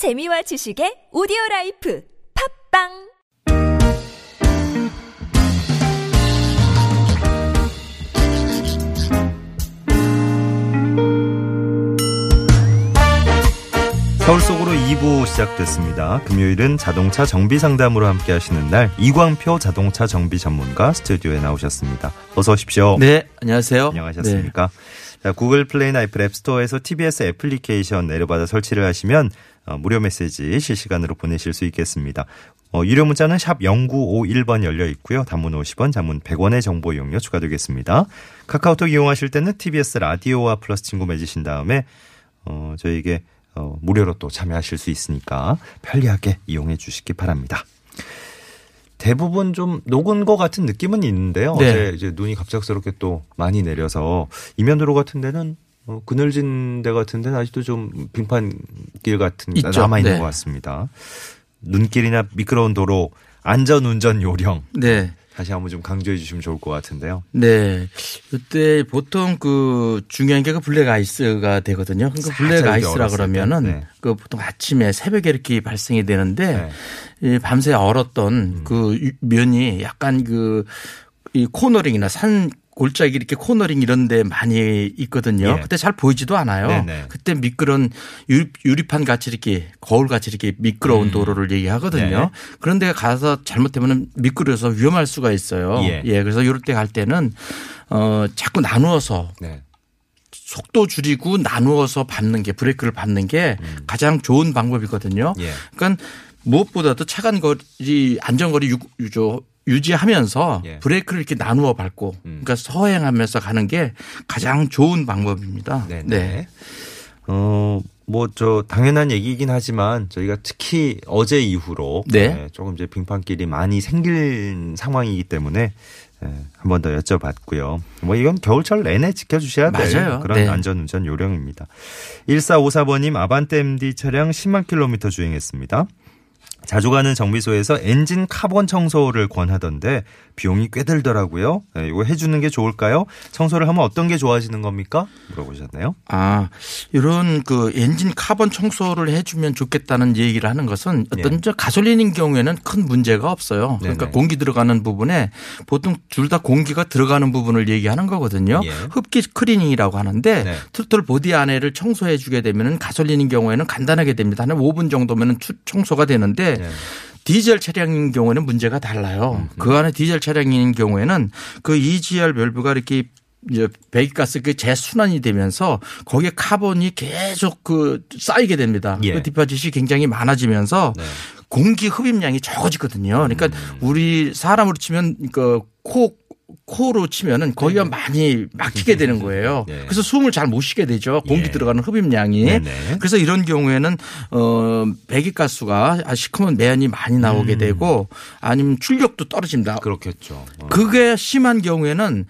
재미와 지식의 오디오 라이프 팟빵 서울 속으로 2부 시작됐습니다. 금요일은 자동차 정비 상담으로 함께 하시는 날 이광표 자동차 정비 전문가 스튜디오에 나오셨습니다. 어서 오십시오. 네, 안녕하세요. 안녕하셨습니까? 자, 구글 플레이나 애플 앱스토어에서 TBS 애플리케이션 내려받아 설치를 하시면 어, 무료 메시지 실시간으로 보내실 수 있겠습니다. 어, 유료 문자는 샵 0951번 열려 있고요. 단문 50원, 장문 100원의 정보 이용료 추가되겠습니다. 카카오톡 이용하실 때는 TBS 라디오와 플러스 친구 맺으신 다음에 어, 저에게 어, 무료로 또 참여하실 수 있으니까 편리하게 이용해 주시기 바랍니다. 대부분 좀 녹은 것 같은 느낌은 있는데요. 네. 어제 이제 눈이 갑작스럽게 또 많이 내려서 이면도로 같은 데는 어, 그늘진 데 같은 데는 아직도 좀 빙판길 같은 게. 남아 있는 네. 것 같습니다. 눈길이나 미끄러운 도로 안전 운전 요령 네. 다시 한번 좀 강조해 주시면 좋을 것 같은데요. 네. 이때 보통 그 중요한 게 그 블랙 아이스가 되거든요. 그러니까 블랙 아이스라 그러면은 때. 네. 그 보통 아침에 새벽에 이렇게 발생이 되는데 이 밤새 얼었던 음. 그 유- 면이 약간 그이 코너링이나 산 골짜기 이렇게 코너링 이런 데 많이 있거든요. 예. 그때 잘 보이지도 않아요. 네네. 그때 미끄러운 유- 유리판 같이 이렇게 거울 같이 이렇게 미끄러운 도로를 얘기하거든요. 네. 그런 데 가서 잘못되면 미끄러워서 위험할 수가 있어요. 예. 예. 그래서 이럴 때 갈 때는 어 자꾸 나누어서 네. 속도 줄이고 나누어서 밟는 게 브레이크를 밟는 게 가장 좋은 방법이거든요. 예. 그러니까 무엇보다도 차간 거리 안전거리 유, 유조 유지하면서 예. 브레이크를 이렇게 나누어 밟고 음. 그러니까 서행하면서 가는 게 가장 좋은 방법입니다. 네. 네. 어, 뭐, 저, 당연한 얘기이긴 하지만 저희가 특히 어제 이후로 네. 조금 이제 빙판길이 많이 생긴 상황이기 때문에 한번 더 여쭤봤고요. 뭐 이건 겨울철 내내 지켜주셔야 될 맞아요. 그런 네. 안전운전 요령입니다. 1454번님 아반떼 MD 차량 10만 킬로미터 주행했습니다. 자주 가는 정비소에서 엔진 카본 청소를 권하던데 비용이 꽤 들더라고요. 네, 이거 해주는 게 좋을까요? 청소를 하면 어떤 게 좋아지는 겁니까? 물어보셨네요. 아, 이런 그 엔진 카본 청소를 해주면 좋겠다는 얘기를 하는 것은 어떤 예. 저 가솔린인 경우에는 큰 문제가 없어요. 그러니까 네네. 공기 들어가는 부분에 보통 둘 다 공기가 들어가는 부분을 얘기하는 거거든요. 예. 흡기 클리닝이라고 하는데 네. throttle body 안에를 청소해 주게 되면은 가솔린인 경우에는 간단하게 됩니다. 한 5분 정도면은 추- 청소가 되는데 네. 디젤 차량인 경우에는 문제가 달라요. 그 안에 디젤 차량인 경우에는 그 EGR 밸브가 이렇게 이제 배기가스 그 재순환이 되면서 거기에 카본이 계속 그 쌓이게 됩니다. 예. 그 deposit이 굉장히 많아지면서 네. 공기 흡입량이 적어지거든요. 그러니까 우리 사람으로 치면 그 코 코로 치면은 거기가 많이 막히게 되는 거예요. 네. 그래서 숨을 잘 못 쉬게 되죠. 공기 예. 들어가는 흡입량이. 네네. 그래서 이런 경우에는 어 배기가스가 아, 시커먼 매연이 많이 나오게 되고 아니면 출력도 떨어집니다. 그렇겠죠. 어. 그게 심한 경우에는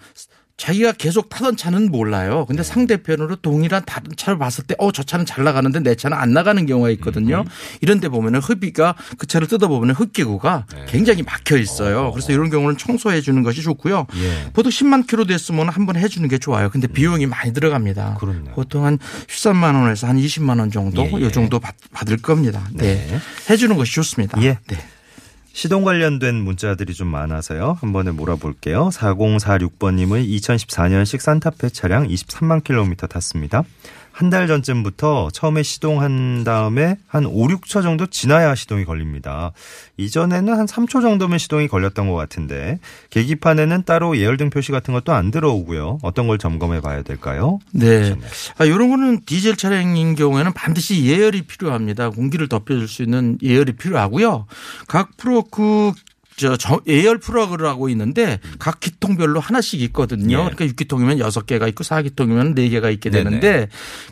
자기가 계속 타던 차는 몰라요. 근데 상대편으로 동일한 다른 차를 봤을 때, 어, 저 차는 잘 나가는데 내 차는 안 나가는 경우가 있거든요. 이런 데 보면은 흡기가 그 차를 뜯어 보면 흡기구가 굉장히 막혀 있어요. 그래서 이런 경우는 청소해 주는 것이 좋고요. 예. 보통 10만 킬로 됐으면 한 번 해 주는 게 좋아요. 근데 비용이 많이 들어갑니다. 그렇네요. 보통 한 13만 원에서 한 20만 원 정도 예, 예. 요 정도 받, 받을 겁니다. 네. 네. 해 주는 것이 좋습니다. 예. 네. 시동 관련된 문자들이 좀 많아서요. 한 번에 몰아볼게요. 4046번님의 2014년식 산타페 차량 23만 킬로미터 탔습니다. 한 달 전쯤부터 처음에 시동한 다음에 한 5, 6초 정도 지나야 시동이 걸립니다. 이전에는 한 3초 정도면 시동이 걸렸던 것 같은데 계기판에는 따로 예열등 표시 같은 것도 안 들어오고요. 어떤 걸 점검해 봐야 될까요? 네. 아, 이런 거는 디젤 차량인 경우에는 반드시 예열이 필요합니다. 공기를 덮여줄 수 있는 예열이 필요하고요. 각 프로 그 저, 저 예열 프로그라고 있는데 각 기통별로 하나씩 있거든요. 예. 그러니까 6기통이면 6개가 있고 4기통이면 4개가 있게 네네. 되는데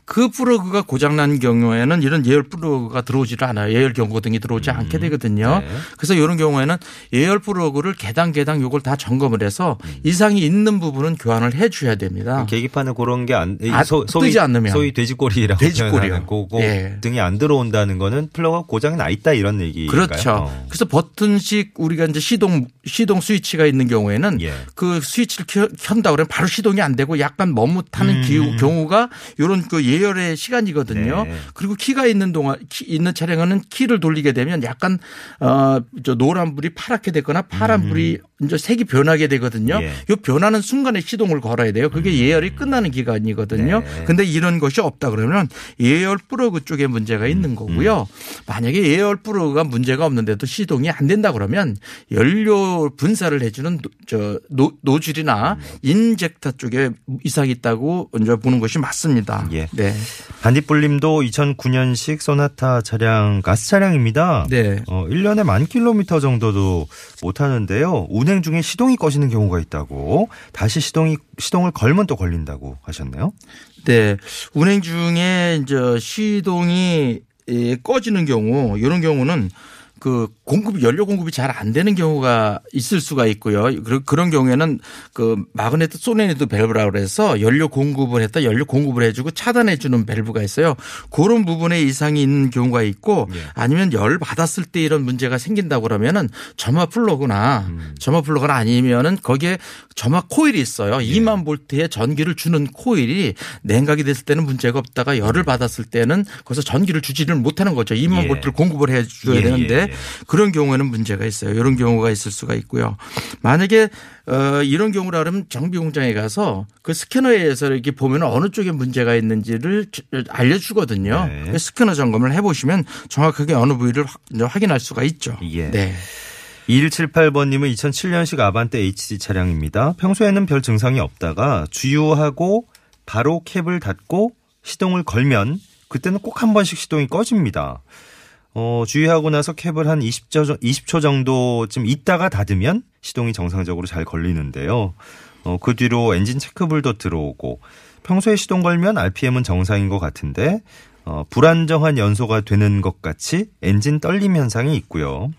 그 프로그가 고장난 경우에는 이런 예열 프로그가 들어오지를 않아요. 예열 경고등이 들어오지 않게 되거든요. 네. 그래서 이런 경우에는 예열 프로그를 개당 개당 요걸 다 점검을 해서 이상이 있는 부분은 교환을 해 줘야 됩니다. 계기판에 그런 게 안, 아, 뜨지 않으면. 소위 돼지꼬리라고 돼지꼬리요. 그거 예. 등이 안 들어온다는 거는 플러가 고장이 나 있다 이런 얘기가요. 그렇죠. 어. 그래서 버튼식 우리가 이제 이제 시동 시동 스위치가 있는 경우에는 예. 그 스위치를 켜, 켠다 그러면 바로 시동이 안 되고 약간 머뭇하는 음. 기후, 경우가 이런 그 예열의 시간이거든요. 네. 그리고 키가 있는 동안 키 있는 차량은 키를 돌리게 되면 약간 어저 노란 불이 파랗게 되거나 파란 불이 이제 색이 변하게 되거든요. 음. 예. 이 변하는 순간에 시동을 걸어야 돼요. 그게 예열이 끝나는 기간이거든요. 네. 근데 이런 것이 없다 그러면 예열 플러그 쪽에 문제가 음. 있는 거고요. 만약에 예열 플러그가 문제가 없는데도 시동이 안 된다 그러면 연료 분사를 해주는 노- 저 노, 노즐이나 음. 인젝터 쪽에 이상이 있다고 먼저 보는 것이 맞습니다. 예. 네. 반딧불님도 2009년식 소나타 차량 가스 차량입니다. 네. 어, 1년에 만 킬로미터 정도도 못 하는데요. 운행 중에 시동이 꺼지는 경우가 있다고 다시 시동이 시동을 걸면 또 걸린다고 하셨네요. 네. 운행 중에 이제 시동이 예, 꺼지는 경우 이런 경우는 그 공급 연료 공급이 잘 안 되는 경우가 있을 수가 있고요. 그런 그런 경우에는 그 마그네트 solenoid 밸브라고 그래서 연료 공급을 했다 연료 공급을 해주고 차단해 주는 밸브가 있어요. 그런 부분에 이상이 있는 경우가 있고 예. 아니면 열 받았을 때 이런 문제가 생긴다고 그러면은 점화 플러그나 음. 점화 플러그나 아니면은 거기에 점화 코일이 있어요. 예. 2만 볼트의 전기를 주는 코일이 냉각이 됐을 때는 문제가 없다가 열을 받았을 때는 거기서 전기를 주지를 못하는 거죠. 2만 음. 예. 볼트를 공급을 해 줘야 예, 되는데 예, 예. 그런 경우에는 문제가 있어요. 이런 경우가 있을 수가 있고요. 만약에 어 이런 경우라 그러면 정비 공장에 가서 그 스캐너에서 이렇게 보면 어느 쪽에 문제가 있는지를 주- 알려주거든요. 네. 그 스캐너 점검을 해보시면 정확하게 어느 부위를 확- 확인할 수가 있죠. 예. 네. 2178번님은 2007년식 아반떼 HD 차량입니다. 평소에는 별 증상이 없다가 주유하고 바로 캡을 닫고 시동을 걸면 그때는 꼭 한 번씩 시동이 꺼집니다. 어, 주유하고 나서 캡을 한 20초, 20초 정도쯤 있다가 닫으면 시동이 정상적으로 잘 걸리는데요. 어, 그 뒤로 엔진 체크불도 들어오고 평소에 시동 걸면 RPM은 정상인 것 같은데 어, 불안정한 연소가 되는 것 같이 엔진 떨림 현상이 있고요.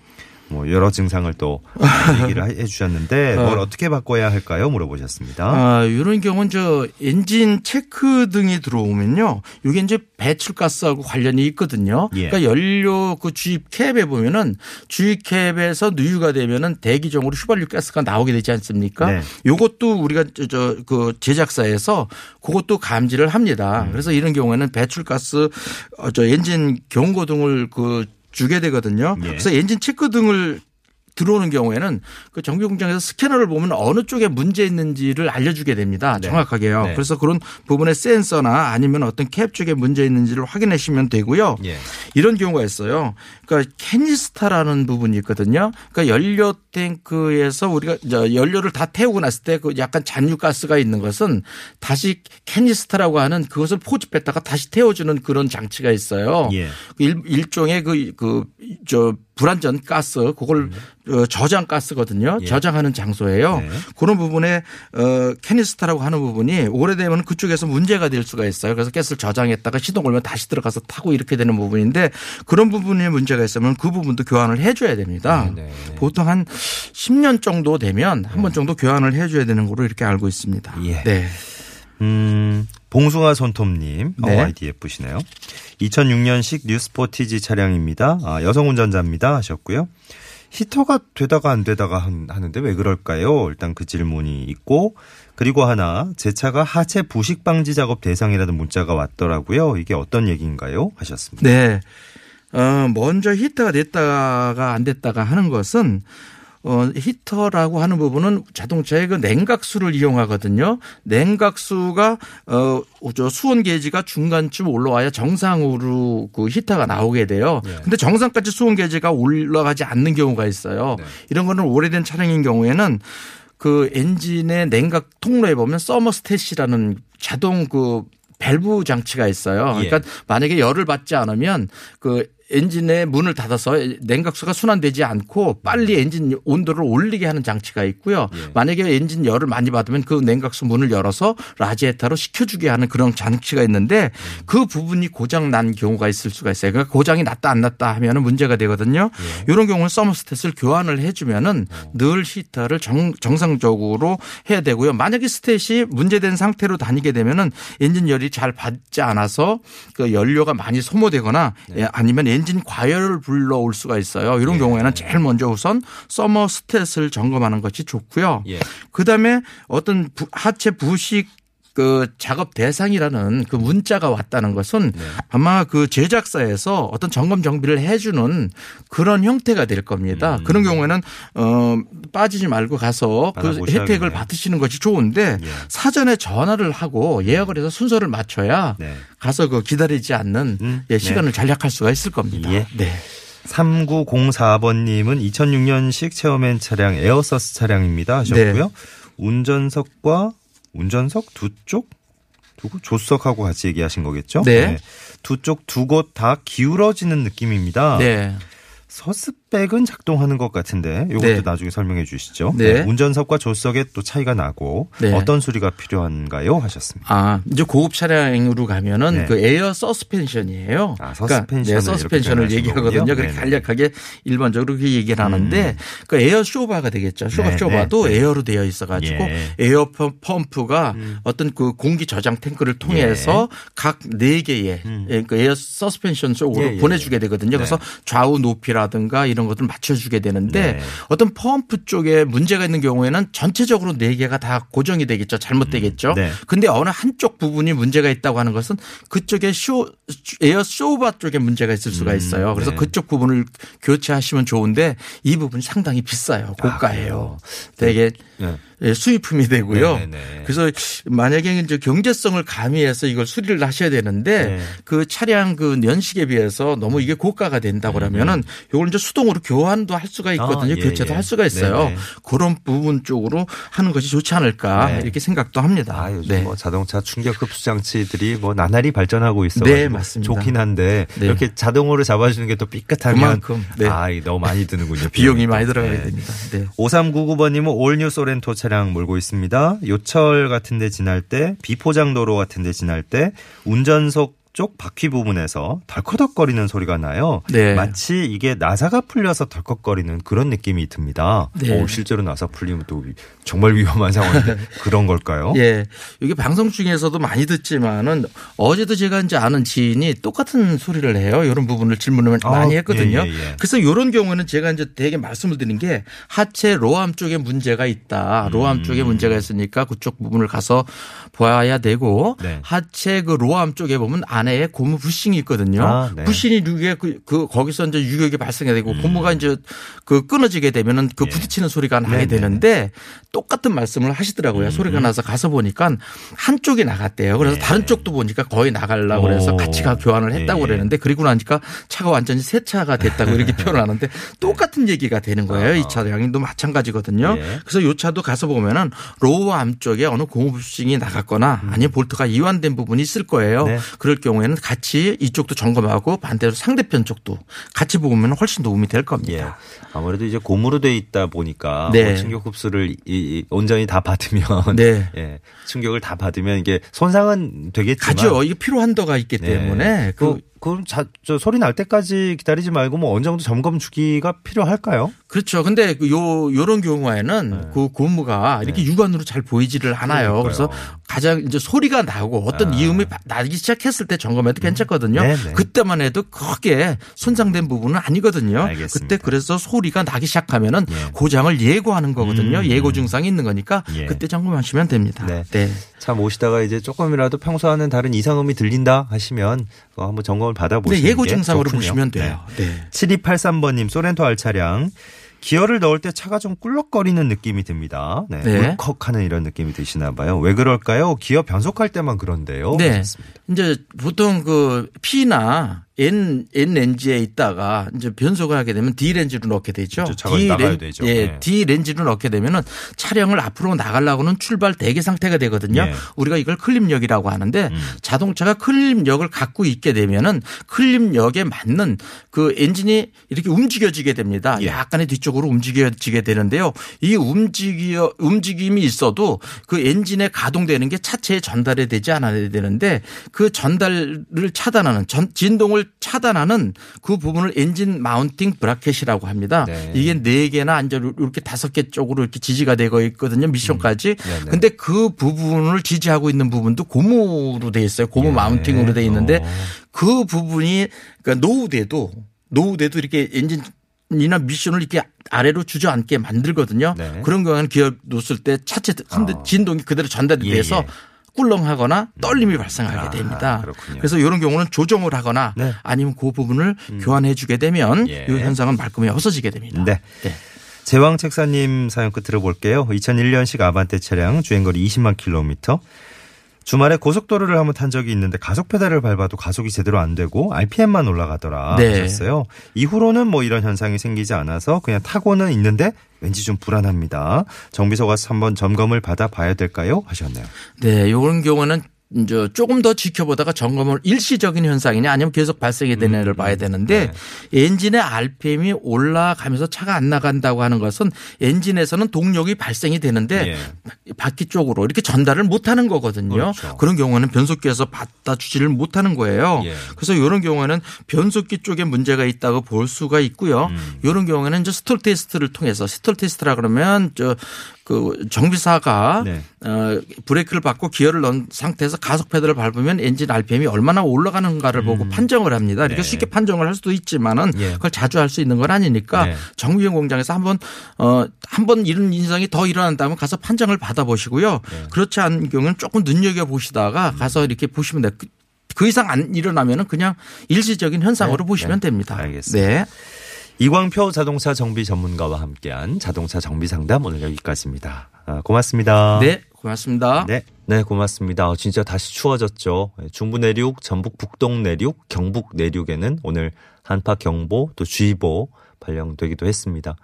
뭐 여러 증상을 또 얘기를 해 주셨는데 뭘 어 떻게 바꿔야 할까요? 물어보셨습니다. 아, 이런 경우는 저 엔진 체크 등이 들어오면요. 이게 이제 배출가스하고 관련이 있거든요. 예. 그러니까 연료 그 주입 캡에 보면은 주입 캡에서 누유가 되면은 대기적으로 휘발유 가스가 나오게 되지 않습니까? 네. 요것도 우리가 저 그 제작사에서 그것도 감지를 합니다. 음. 그래서 이런 경우에는 배출가스 어, 저 엔진 경고 등을 그 주게 되거든요. 예. 그래서 엔진 체크 등을 들어오는 경우에는 그 정비 공장에서 스캐너를 보면 어느 쪽에 문제 있는지를 알려주게 됩니다. 네. 정확하게요. 네. 그래서 그런 부분에 센서나 아니면 어떤 캡 쪽에 문제 있는지를 확인하시면 되고요. 예. 이런 경우가 있어요. 그러니까 canister라는 부분이 있거든요. 그러니까 연료 탱크에서 우리가 연료를 다 태우고 났을 때 그 약간 잔유 가스가 있는 것은 다시 캐니스타라고 하는 그것을 포집했다가 다시 태워주는 그런 장치가 있어요. 예. 일, 일종의 그, 그, 저, 불안전 가스, 그걸 어, 저장 가스거든요. 예. 저장하는 장소예요. 네. 그런 부분에 어, 캐니스타라고 하는 부분이 오래되면 그쪽에서 문제가 될 수가 있어요. 그래서 가스를 저장했다가 시동 걸면 다시 들어가서 타고 이렇게 되는 부분인데 그런 부분에 문제가 있으면 그 부분도 교환을 해줘야 됩니다. 네, 네. 보통 한 10년 정도 되면 한 번 정도 교환을 해줘야 되는 걸로 이렇게 알고 있습니다. 예. 네. 음, 봉숭아 손톱님, 네. 어, 아이디 예쁘시네요. 2006년식 뉴스포티지 차량입니다. 아, 여성 운전자입니다. 하셨고요. 히터가 되다가 안 되다가 한- 하는데 왜 그럴까요? 일단 그 질문이 있고, 그리고 하나, 제 차가 하체 부식 방지 작업 대상이라는 문자가 왔더라고요. 이게 어떤 얘기인가요? 하셨습니다. 네. 어, 먼저 히터가 됐다가 안 됐다가 하는 것은 어, 히터라고 하는 부분은 자동차의 그 냉각수를 이용하거든요. 냉각수가 어, 저 수온 게이지가 중간쯤 올라와야 정상으로 그 히터가 나오게 돼요. 네. 근데 정상까지 수온 게이지가 올라가지 않는 경우가 있어요. 네. 이런 거는 오래된 차량인 경우에는 그 엔진의 냉각 통로에 보면 서머스탯이라는 자동 그 밸브 장치가 있어요. 예. 그러니까 만약에 열을 받지 않으면 그 엔진의 문을 닫아서 냉각수가 순환되지 않고 빨리 엔진 온도를 올리게 하는 장치가 있고요. 예. 만약에 엔진 열을 많이 받으면 그 냉각수 문을 열어서 라지에타로 식혀주게 하는 그런 장치가 있는데 그 부분이 고장 난 경우가 있을 수가 있어요. 그러니까 고장이 났다 안 났다 하면 문제가 되거든요. 이런 경우는 서머스탯을 교환을 해주면은 늘 히터를 정, 정상적으로 해야 되고요. 만약에 스탯이 문제된 상태로 다니게 되면은 엔진 열이 잘 받지 않아서 그 연료가 많이 소모되거나 예, 아니면 엔진 과열을 불러올 수가 있어요. 이런 예. 경우에는 제일 먼저 우선 서머 스탯을 점검하는 것이 좋고요. 예. 그다음에 어떤 부- 하체 부식 그 작업 대상이라는 그 문자가 왔다는 것은 네. 아마 그 제작사에서 어떤 점검 정비를 해주는 그런 형태가 될 겁니다. 음. 그런 경우에는 어 빠지지 말고 가서 그. 혜택을 받으시는 것이 좋은데 예. 사전에 전화를 하고 예약을 해서 순서를 맞춰야 네. 가서 그 기다리지 않는 음. 예, 시간을 절약할 수가 있을 겁니다. 예. 네. 3904번님은 2006년식 체어맨 차량 에어서스 차량입니다 하셨고요. 네. 운전석과 운전석 두 쪽 두고 조수석하고 같이 얘기하신 거겠죠? 네. 두쪽 두 곳 다 기울어지는 느낌입니다. 네. 서스백은 작동하는 것 같은데 이것도 네. 나중에 설명해 주시죠. 네. 운전석과 조수석에 또 차이가 나고 네. 어떤 수리가 필요한가요? 하셨습니다. 아, 이제 고급 차량으로 가면은 네. 그 에어 서스펜션이에요. 아, 그러니까 서스펜션을 네, 서스펜션을 얘기하거든요. 거군요. 그렇게. 간략하게 일반적으로 그렇게 얘기를 하는데 그 에어 쇼바가 되겠죠. 쇼바 네, 쇼바도 네, 네. 에어로 되어 있어 가지고 예. 음. 에어 펌- 펌프가 어떤 그 공기 저장 탱크를 통해서 각네 개의 예, 그 에어 서스펜션 쪽으로 예, 예, 보내주게 되거든요. 그래서 네. 좌우 높이 라든가 이런 것들 맞춰주게 되는데 네. 어떤 펌프 쪽에 문제가 있는 경우에는 전체적으로 네 개가 다 고정이 되겠죠. 잘못되겠죠. 네. 근데 어느 한쪽 부분이 문제가 있다고 하는 것은 그쪽에 쇼 에어 쇼바 쪽에 문제가 있을 수가 있어요. 그래서 네. 그쪽 부분을 교체하시면 좋은데 이 부분이 상당히 비싸요. 고가예요. 되게 네. 예, 수입품이 되고요. 네네네. 그래서 만약에 이제 경제성을 가미해서 이걸 수리를 하셔야 되는데 네. 그 차량 그 연식에 비해서 너무 이게 고가가 된다고 그러면은 이걸 이제 수동으로 교환도 할 수가 있거든요. 음. 아, 예, 교체도 예. 할 수가 있어요. 네네. 그런 부분 쪽으로 하는 것이 좋지 않을까 네. 이렇게 생각도 합니다. 아, 요즘 네. 뭐 자동차 충격 흡수 장치들이 뭐 나날이 발전하고 있어 네, 맞습니다. 좋긴 한데 네. 이렇게 자동으로 잡아주는 게 또 삐끗하면 그만큼, 네. 아, 너무 많이 드는군요. 비용이 많이 또. 들어가게 네. 됩니다. 네. 5399번님은 올뉴 소렌토 차량 몰고 있습니다. 요철 같은 데 지날 때, 비포장 도로 같은 데 지날 때, 운전석 쪽 바퀴 부분에서 덜커덕거리는 소리가 나요. 네. 마치 이게 나사가 풀려서 덜컥거리는 그런 느낌이 듭니다. 네. 오, 실제로 나사 풀리면 또 위- 정말 위험한 상황인데 그런 걸까요? 예. 이게 방송 중에서도 많이 듣지만은 어제도 제가 이제 아는 지인이 똑같은 소리를 해요. 이런 부분을 질문을 아, 많이 했거든요. 예, 예, 예. 그래서 이런 경우는 제가 이제 되게 말씀을 드린 게 하체 로암 쪽에 문제가 있다. 로암 음. 쪽에 문제가 있으니까 그쪽 부분을 가서 봐야 되고 네. 하체 그 로암 쪽에 보면 안에 고무 부싱이 있거든요. 아, 네. 부싱이 이게 그, 그 거기서 이제 유격이 발생이 되고 고무가 이제 그 끊어지게 되면은 그 음. 예. 부딪히는 소리가 나게 네네. 되는데 똑같은 말씀을 하시더라고요. 음. 소리가 나서 가서 보니까 한쪽이 나갔대요. 그래서 네. 다른 쪽도 보니까 거의 나가려고 그래서 오. 같이 가 교환을 했다고 예. 그랬는데 그리고 나니까 차가 완전히 새 차가 됐다고 이렇게 표현을 하는데 똑같은 얘기가 되는 거예요. 이 차량도 마찬가지거든요. 예. 그래서 이 차도 가서 보면은 lower arm 쪽에 어느 고무 부싱이 나갔거나 아니면 볼트가 이완된 부분이 있을 거예요. 음. 네. 그럴 경우 에는 같이 이쪽도 점검하고 반대로 상대편 쪽도 같이 보면 훨씬 도움이 될 예. 겁니다. 아무래도 이제 고무로 돼 있다 보니까 네. 뭐 충격 흡수를 이- 이 온전히 다 받으면 네. 예. 충격을 다 받으면 이게 손상은 되겠지만 가죠. 이게 필요 한도가 있기 네. 때문에 그, 그 그럼 자, 저 소리 날 때까지 기다리지 말고 뭐 어느 정도 점검 주기가 필요할까요? 그렇죠. 근데 그요 요런 경우에는 그 고무가 이렇게 육안으로 잘 보이지를 않아요. 네. 그러니까요. 그래서 가장 이제 소리가 나고 어떤 아. 이음이 나기 시작했을 때 점검해도 괜찮거든요. 네네. 그때만 해도 크게 손상된 부분은 아니거든요. 알겠습니다. 그때 그래서 소리가 나기 시작하면은 예. 고장을 예고하는 거거든요. 음. 예고 증상이 있는 거니까 예. 그때 점검하시면 됩니다. 네. 네. 차 모시다가 이제 조금이라도 평소와는 다른 이상음이 들린다 하시면 그거 한번 점검을 받아보시는 네, 예고 게 증상으로. 보시면 돼요. 네. 7283번님 소렌토 R 차량 기어를 넣을 때 차가 좀 꿀럭거리는 느낌이 듭니다. 네. 네. 울컥하는 이런 느낌이 드시나 봐요. 왜 그럴까요? 기어 변속할 때만 그런데요. 네. 이제 보통 그 P나 N, N 렌즈에 있다가 이제 변속을 하게 되면 D 렌즈로 넣게 되죠. 그렇죠. 차가 나가야 되죠. 예, 네. D 렌즈로 넣게 되면은 차량을 앞으로 나가려고는 출발 대기 상태가 되거든요. 예. 우리가 이걸 클립력이라고 하는데 음. 자동차가 클립력을 갖고 있게 되면은 클립력에 맞는 그 엔진이 이렇게 움직여지게 됩니다. 예. 약간의 뒤쪽으로 움직여지게 되는데요. 이 움직여 움직임이 있어도 그 엔진에 가동되는 게 차체에 전달이 되지 않아야 되는데 그 전달을 차단하는 전, 진동을 차단하는 그 부분을 엔진 mounting bracket이라고 합니다. 네. 이게 네 개나 앉아 이렇게 다섯 개 쪽으로 이렇게 지지가 되고 있거든요. 미션까지. 네네. 근데 그 부분을 지지하고 있는 부분도 고무로 돼 있어요. 고무 예. mounting으로 돼 있는데 어. 그 부분이 그러니까 노후돼도 노후돼도 이렇게 엔진 이나 미션을 이렇게 아래로 주저앉게 만들거든요. 네. 그런 경우에는 기어 놓을 때 차체 흔들 어. 진동이 그대로 전달이 예, 돼서 예. 꿀렁하거나 떨림이 발생하게 아, 됩니다. 그렇군요. 그래서 이런 경우는 조정을 하거나 네. 아니면 그 부분을 교환해 주게 되면 예. 이 현상은 말끔히 없어지게 됩니다. 네. 제왕 책사님 사연 끝으로 볼게요. 2001년식 아반떼 차량 주행거리 20만 킬로미터. 주말에 고속도로를 한번 탄 적이 있는데 가속 페달을 밟아도 가속이 제대로 안 되고 RPM만 올라가더라 네. 하셨어요. 이후로는 뭐 이런 현상이 생기지 않아서 그냥 타고는 있는데 왠지 좀 불안합니다. 정비소 가서 한번 점검을 받아 봐야 될까요? 하셨네요. 네, 이런 경우는 이제 조금 더 지켜보다가 점검을 일시적인 현상이냐 아니면 계속 발생이 되느냐를 봐야 되는데 엔진의 RPM이 올라가면서 차가 안 나간다고 하는 것은 엔진에서는 동력이 발생이 되는데 예. 바퀴 쪽으로 이렇게 전달을 못 하는 거거든요. 그렇죠. 그런 경우는 변속기에서 받아주지를 못 하는 거예요. 예. 그래서 이런 경우에는 변속기 쪽에 문제가 있다고 볼 수가 있고요. 음. 이런 경우에는 이제 stall test를 통해서 stall test라 그러면 저 그 정비사가 네. 어, 브레이크를 밟고 기어를 넣은 상태에서 가속 페달을 밟으면 엔진 RPM이 얼마나 올라가는가를 보고 판정을 합니다. 이렇게 음. 네. 쉽게 판정을 할 수도 있지만은 예. 그걸 자주 할 수 있는 건 아니니까 네. 정비용 공장에서 한번 어, 한번 이런 인상이 더 일어난다면 가서 판정을 받아 보시고요. 네. 그렇지 않은 경우는 조금 눈여겨 보시다가 가서 이렇게 보시면 돼요. 그- 그 이상 안 일어나면은 그냥 일시적인 현상으로 네. 보시면 네. 됩니다. 알겠습니다. 네. 이광표 자동차 정비 전문가와 함께한 자동차 정비 상담 오늘 여기까지입니다. 아, 고맙습니다. 네. 고맙습니다. 네. 네, 고맙습니다. 어, 진짜 다시 추워졌죠. 예, 중부 내륙, 전북 북동 내륙, 경북 내륙에는 오늘 한파 경보 또 주의보 발령되기도 했습니다.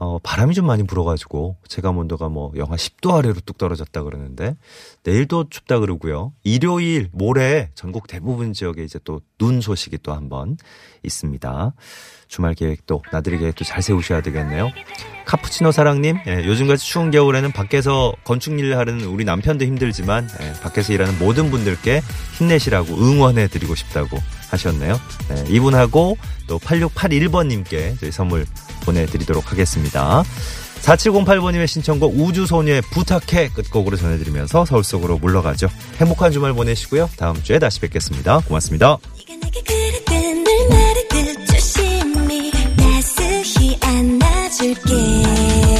어, 바람이 좀 많이 불어가지고 체감 온도가 뭐 영하 10도 아래로 뚝 떨어졌다 그러는데 내일도 춥다 그러고요. 일요일 모레 전국 대부분 지역에 이제 또 눈 소식이 또 한번 있습니다. 주말 계획도 나들이 계획도 잘 세우셔야 되겠네요. 카푸치노 사랑님, 예, 요즘같이 추운 겨울에는 밖에서 건축 일을 하는 우리 남편도 힘들지만 예, 밖에서 일하는 모든 분들께 힘내시라고 응원해 드리고 싶다고 하셨네요. 네, 이분하고 또 8681번님께 저희 선물 보내드리도록 하겠습니다. 4708번님의 신청곡 우주소녀의 부탁해 끝곡으로 전해드리면서 서울 속으로 물러가죠. 행복한 주말 보내시고요. 다음 주에 다시 뵙겠습니다. 고맙습니다. 줄게.